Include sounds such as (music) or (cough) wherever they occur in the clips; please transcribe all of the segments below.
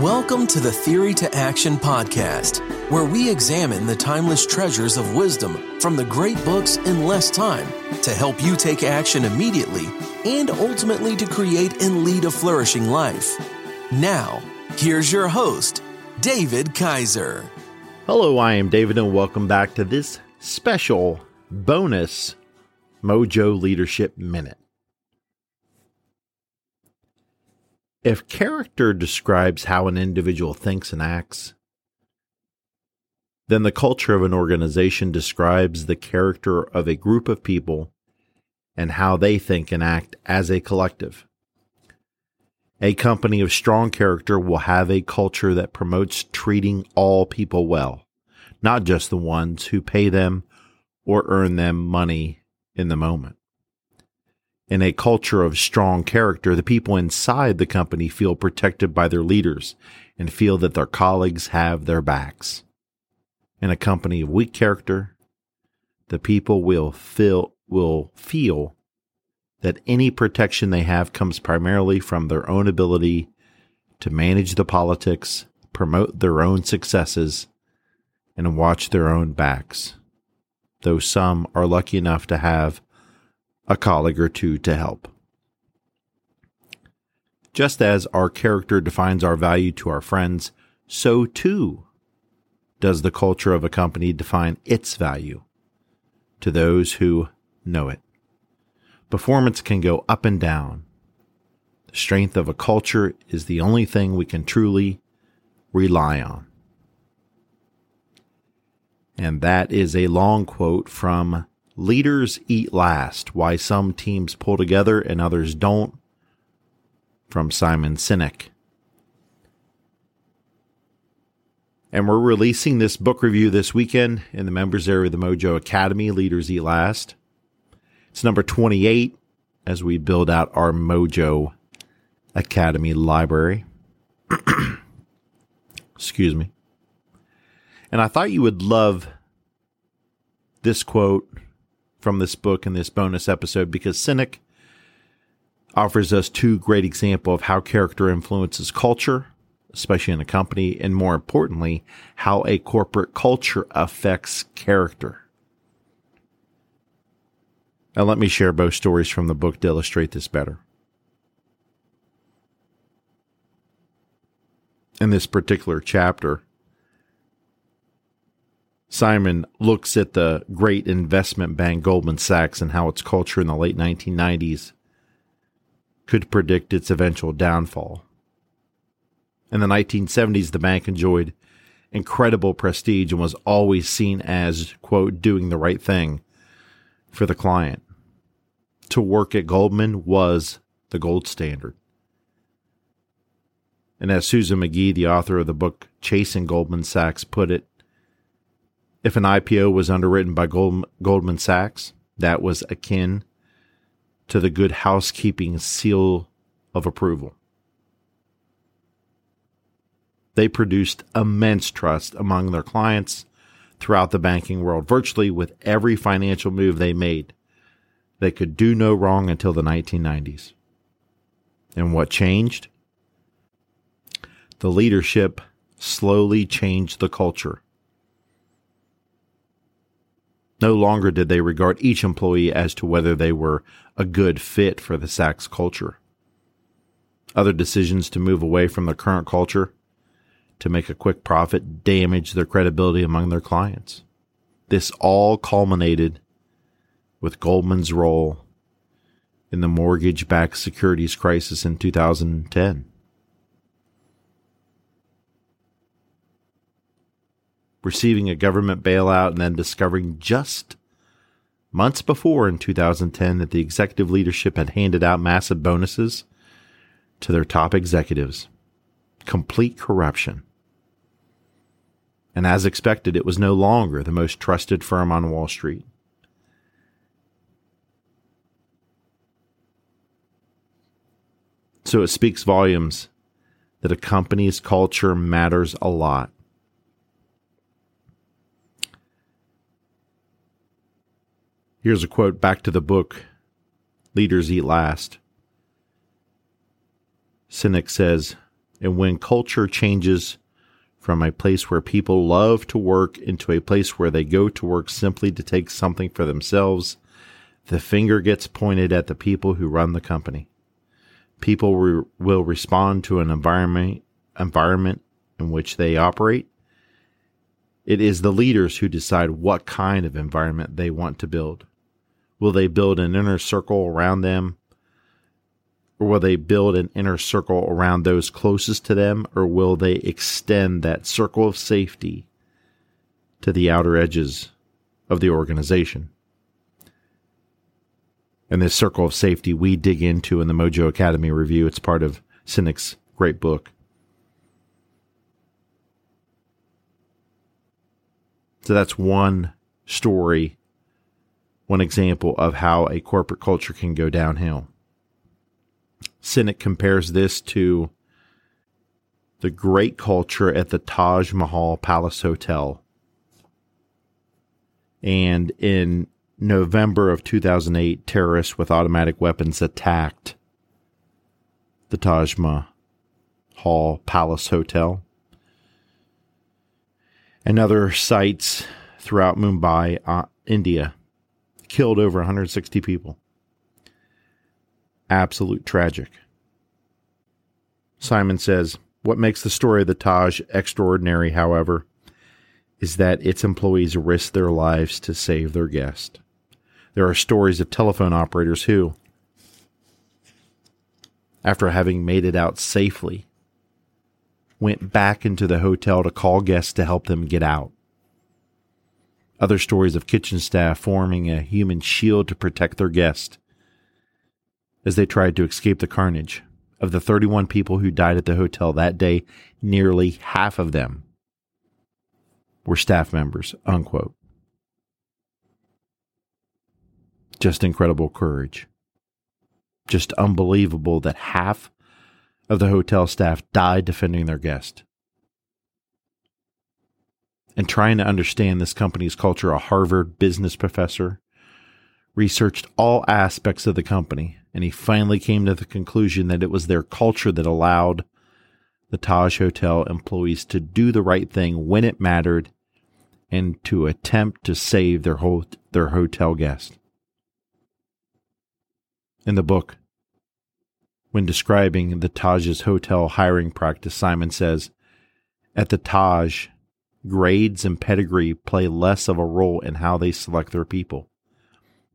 Welcome to the Theory to Action podcast, where we examine the timeless treasures of wisdom from the great books in less time to help you take action immediately and ultimately to create and lead a flourishing life. Now, here's your host, David Kaiser. Hello, I am David, and welcome back to this special bonus Mojo Leadership Minute. If character describes how an individual thinks and acts, then the culture of an organization describes the character of a group of people and how they think and act as a collective. A company of strong character will have a culture that promotes treating all people well, not just the ones who pay them or earn them money in the moment in a culture of strong character, the people inside the company feel protected by their leaders and feel that their colleagues have their backs. In a company of weak character, the people will feel, will feel that any protection they have comes primarily from their own ability to manage the politics, promote their own successes, and watch their own backs. Though some are lucky enough to have a colleague or two to help. Just as our character defines our value to our friends, so too does the culture of a company define its value to those who know it. Performance can go up and down. The strength of a culture is the only thing we can truly rely on. And that is a long quote from Leaders Eat Last Why Some Teams Pull Together and Others Don't from Simon Sinek. And we're releasing this book review this weekend in the members area of the Mojo Academy, Leaders Eat Last. It's number 28 as we build out our Mojo Academy library. (clears throat) Excuse me. And I thought you would love this quote from this book in this bonus episode because Sinek offers us two great examples of how character influences culture, especially in a company, and more importantly, how a corporate culture affects character. Now, let me share both stories from the book to illustrate this better. In this particular chapter, Simon looks at the great investment bank Goldman Sachs and how its culture in the late 1990s could predict its eventual downfall. In the 1970s, the bank enjoyed incredible prestige and was always seen as, quote, doing the right thing for the client. To work at Goldman was the gold standard. And as Susan McGee, the author of the book Chasing Goldman Sachs, put it, if an IPO was underwritten by Gold, Goldman Sachs, that was akin to the good housekeeping seal of approval. They produced immense trust among their clients throughout the banking world, virtually with every financial move they made. They could do no wrong until the 1990s. And what changed? The leadership slowly changed the culture no longer did they regard each employee as to whether they were a good fit for the Sachs culture. Other decisions to move away from their current culture to make a quick profit damaged their credibility among their clients. This all culminated with Goldman's role in the mortgage backed securities crisis in 2010. Receiving a government bailout and then discovering just months before in 2010 that the executive leadership had handed out massive bonuses to their top executives. Complete corruption. And as expected, it was no longer the most trusted firm on Wall Street. So it speaks volumes that a company's culture matters a lot. Here's a quote back to the book Leaders Eat Last. Sinek says, And when culture changes from a place where people love to work into a place where they go to work simply to take something for themselves, the finger gets pointed at the people who run the company. People re- will respond to an environment environment in which they operate. It is the leaders who decide what kind of environment they want to build. Will they build an inner circle around them or will they build an inner circle around those closest to them? Or will they extend that circle of safety to the outer edges of the organization? And this circle of safety we dig into in the Mojo Academy review. It's part of Sinek's great book. So that's one story, one example of how a corporate culture can go downhill. Sinek compares this to the great culture at the Taj Mahal Palace Hotel. And in November of 2008, terrorists with automatic weapons attacked the Taj Mahal Palace Hotel and other sites throughout Mumbai, uh, India, killed over 160 people absolute tragic. Simon says, What makes the story of the Taj extraordinary, however, is that its employees risk their lives to save their guest. There are stories of telephone operators who, after having made it out safely, went back into the hotel to call guests to help them get out. Other stories of kitchen staff forming a human shield to protect their guest as they tried to escape the carnage. Of the 31 people who died at the hotel that day, nearly half of them were staff members, unquote. Just incredible courage. Just unbelievable that half of the hotel staff died defending their guest. And trying to understand this company's culture, a Harvard business professor researched all aspects of the company and he finally came to the conclusion that it was their culture that allowed the Taj Hotel employees to do the right thing when it mattered and to attempt to save their their hotel guest. In the book, when describing the Taj's hotel hiring practice, Simon says, At the Taj, grades and pedigree play less of a role in how they select their people.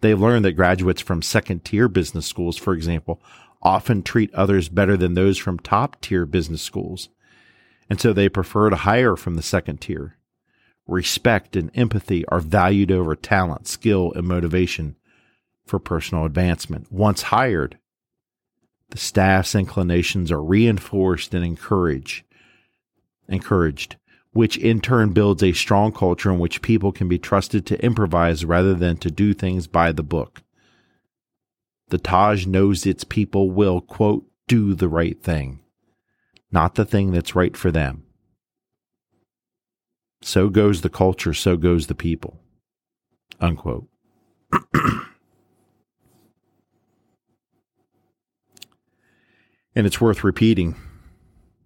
They've learned that graduates from second tier business schools, for example, often treat others better than those from top tier business schools. And so they prefer to hire from the second tier. Respect and empathy are valued over talent, skill, and motivation for personal advancement. Once hired, the staff's inclinations are reinforced and encouraged. Encouraged which in turn builds a strong culture in which people can be trusted to improvise rather than to do things by the book. The Taj knows its people will, quote, do the right thing, not the thing that's right for them. So goes the culture, so goes the people, unquote. (clears throat) and it's worth repeating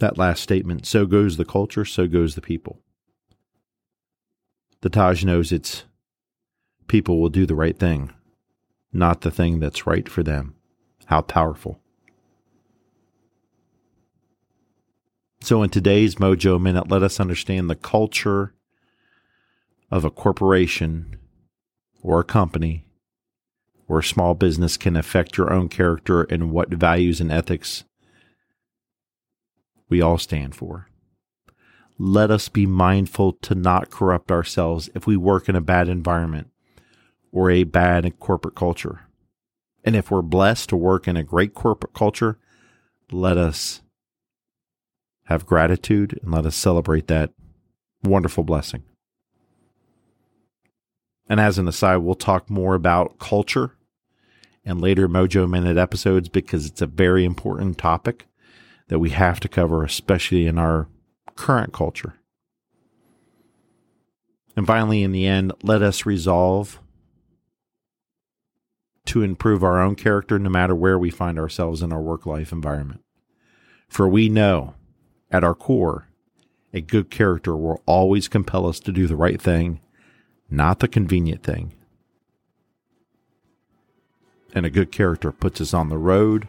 that last statement. So goes the culture, so goes the people. The Taj knows its people will do the right thing, not the thing that's right for them. How powerful. So, in today's Mojo Minute, let us understand the culture of a corporation or a company or a small business can affect your own character and what values and ethics we all stand for. Let us be mindful to not corrupt ourselves if we work in a bad environment or a bad corporate culture. And if we're blessed to work in a great corporate culture, let us have gratitude and let us celebrate that wonderful blessing. And as an aside, we'll talk more about culture and later Mojo Minute episodes because it's a very important topic that we have to cover, especially in our current culture. And finally, in the end, let us resolve to improve our own character no matter where we find ourselves in our work life environment. For we know At our core, a good character will always compel us to do the right thing, not the convenient thing. And a good character puts us on the road